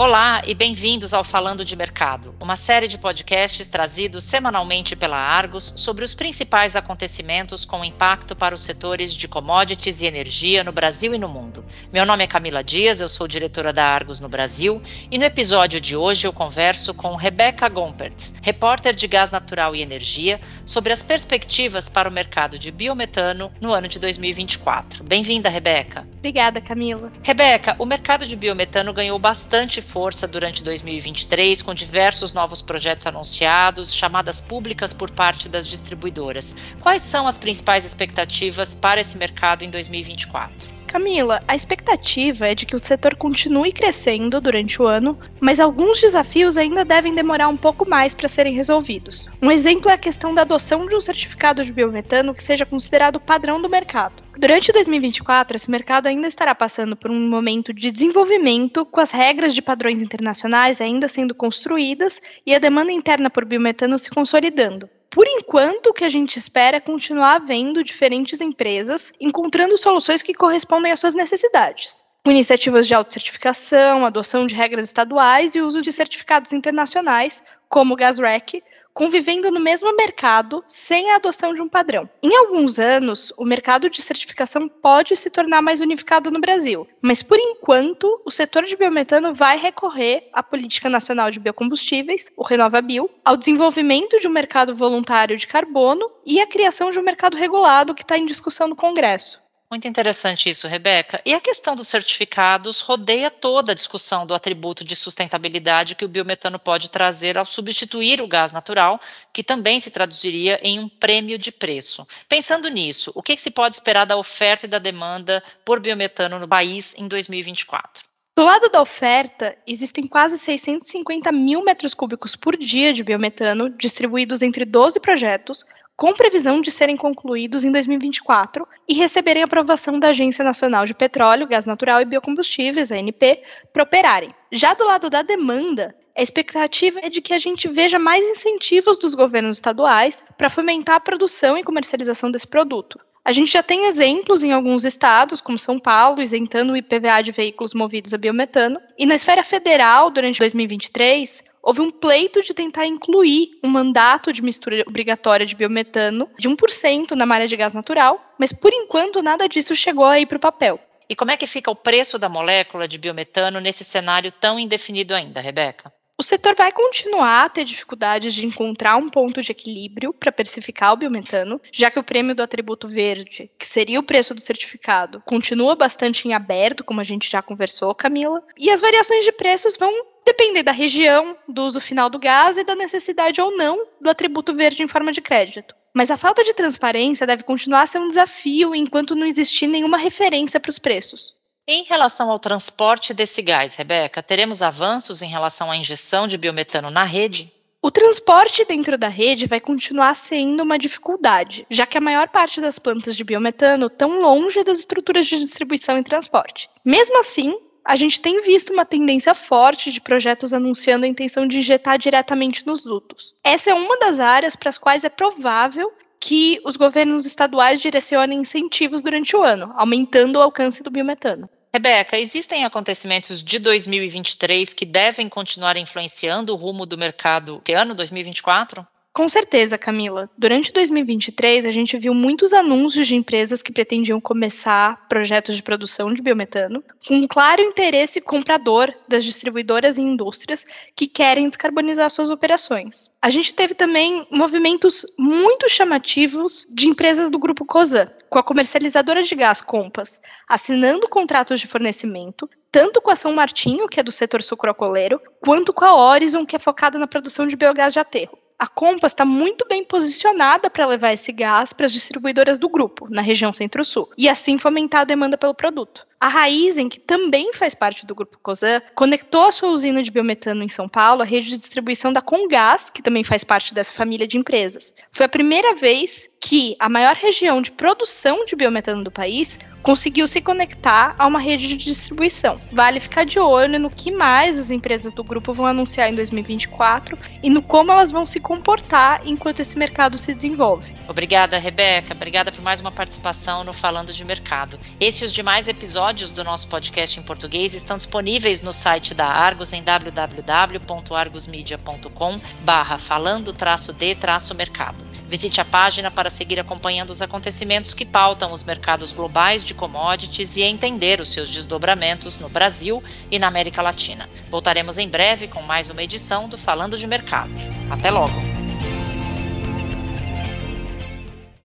Olá e bem-vindos ao Falando de Mercado, uma série de podcasts trazidos semanalmente pela Argos sobre os principais acontecimentos com impacto para os setores de commodities e energia no Brasil e no mundo. Meu nome é Camila Dias, eu sou diretora da Argos no Brasil e no episódio de hoje eu converso com Rebeca Gompertz, repórter de gás natural e energia, sobre as perspectivas para o mercado de biometano no ano de 2024. Bem-vinda, Rebeca. Obrigada, Camila. Rebeca, o mercado de biometano ganhou bastante força durante 2023, com diversos novos projetos anunciados, chamadas públicas por parte das distribuidoras. Quais são as principais expectativas para esse mercado em 2024? Camila, a expectativa é de que o setor continue crescendo durante o ano, mas alguns desafios ainda devem demorar um pouco mais para serem resolvidos. Um exemplo é a questão da adoção de um certificado de biometano que seja considerado padrão do mercado. Durante 2024, esse mercado ainda estará passando por um momento de desenvolvimento, com as regras de padrões internacionais ainda sendo construídas e a demanda interna por biometano se consolidando. Por enquanto, o que a gente espera é continuar vendo diferentes empresas encontrando soluções que correspondem às suas necessidades. Com iniciativas de autocertificação, adoção de regras estaduais e uso de certificados internacionais, como o GasRec, convivendo no mesmo mercado sem a adoção de um padrão. Em alguns anos, o mercado de certificação pode se tornar mais unificado no Brasil, mas por enquanto, o setor de biometano vai recorrer à Política Nacional de Biocombustíveis, o RenovaBio, ao desenvolvimento de um mercado voluntário de carbono e à criação de um mercado regulado que está em discussão no Congresso. Muito interessante isso, Rebeca. E a questão dos certificados rodeia toda a discussão do atributo de sustentabilidade que o biometano pode trazer ao substituir o gás natural, que também se traduziria em um prêmio de preço. Pensando nisso, o que, que se pode esperar da oferta e da demanda por biometano no país em 2024? Do lado da oferta, existem quase 650 mil metros cúbicos por dia de biometano distribuídos entre 12 projetos, com previsão de serem concluídos em 2024 e receberem aprovação da Agência Nacional de Petróleo, Gás Natural e Biocombustíveis, ANP, para operarem. Já do lado da demanda, a expectativa é de que a gente veja mais incentivos dos governos estaduais para fomentar a produção e comercialização desse produto. A gente já tem exemplos em alguns estados, como São Paulo, isentando o IPVA de veículos movidos a biometano. E na esfera federal, durante 2023, houve um pleito de tentar incluir um mandato de mistura obrigatória de biometano de 1% na malha de gás natural, mas por enquanto nada disso chegou aí para o papel. E como é que fica o preço da molécula de biometano nesse cenário tão indefinido ainda, Rebeca? O setor vai continuar a ter dificuldades de encontrar um ponto de equilíbrio para precificar o biometano, já que o prêmio do atributo verde, que seria o preço do certificado, continua bastante em aberto, como a gente já conversou, Camila, e as variações de preços vão depender da região, do uso final do gás e da necessidade ou não do atributo verde em forma de crédito. Mas a falta de transparência deve continuar a ser um desafio enquanto não existir nenhuma referência para os preços. Em relação ao transporte desse gás, Rebeca, teremos avanços em relação à injeção de biometano na rede? O transporte dentro da rede vai continuar sendo uma dificuldade, já que a maior parte das plantas de biometano estão longe das estruturas de distribuição e transporte. Mesmo assim, a gente tem visto uma tendência forte de projetos anunciando a intenção de injetar diretamente nos dutos. Essa é uma das áreas para as quais é provável que os governos estaduais direcionem incentivos durante o ano, aumentando o alcance do biometano. Rebeca, existem acontecimentos de 2023 que devem continuar influenciando o rumo do mercado de ano 2024? Com certeza, Camila. Durante 2023, a gente viu muitos anúncios de empresas que pretendiam começar projetos de produção de biometano, com um claro interesse comprador das distribuidoras e indústrias que querem descarbonizar suas operações. A gente teve também movimentos muito chamativos de empresas do grupo COSAN, com a comercializadora de gás Compass, assinando contratos de fornecimento, tanto com a São Martinho, que é do setor sucrocoleiro, quanto com a Horizon, que é focada na produção de biogás de aterro a Compass está muito bem posicionada para levar esse gás para as distribuidoras do grupo, na região Centro-Sul, e assim fomentar a demanda pelo produto. A Raizen, que também faz parte do grupo Cosan, conectou a sua usina de biometano em São Paulo à rede de distribuição da Congás, que também faz parte dessa família de empresas. Foi a primeira vez que a maior região de produção de biometano do país conseguiu se conectar a uma rede de distribuição. Vale ficar de olho no que mais as empresas do grupo vão anunciar em 2024 e no como elas vão se comportar enquanto esse mercado se desenvolve. Obrigada, Rebeca. Obrigada por mais uma participação no Falando de Mercado. Esse e os demais episódios do nosso podcast em português estão disponíveis no site da Argos em www.argosmedia.com barra falando-d-mercado. Visite a página para seguir acompanhando os acontecimentos que pautam os mercados globais de commodities e entender os seus desdobramentos no Brasil e na América Latina. Voltaremos em breve com mais uma edição do Falando de Mercado. Até logo!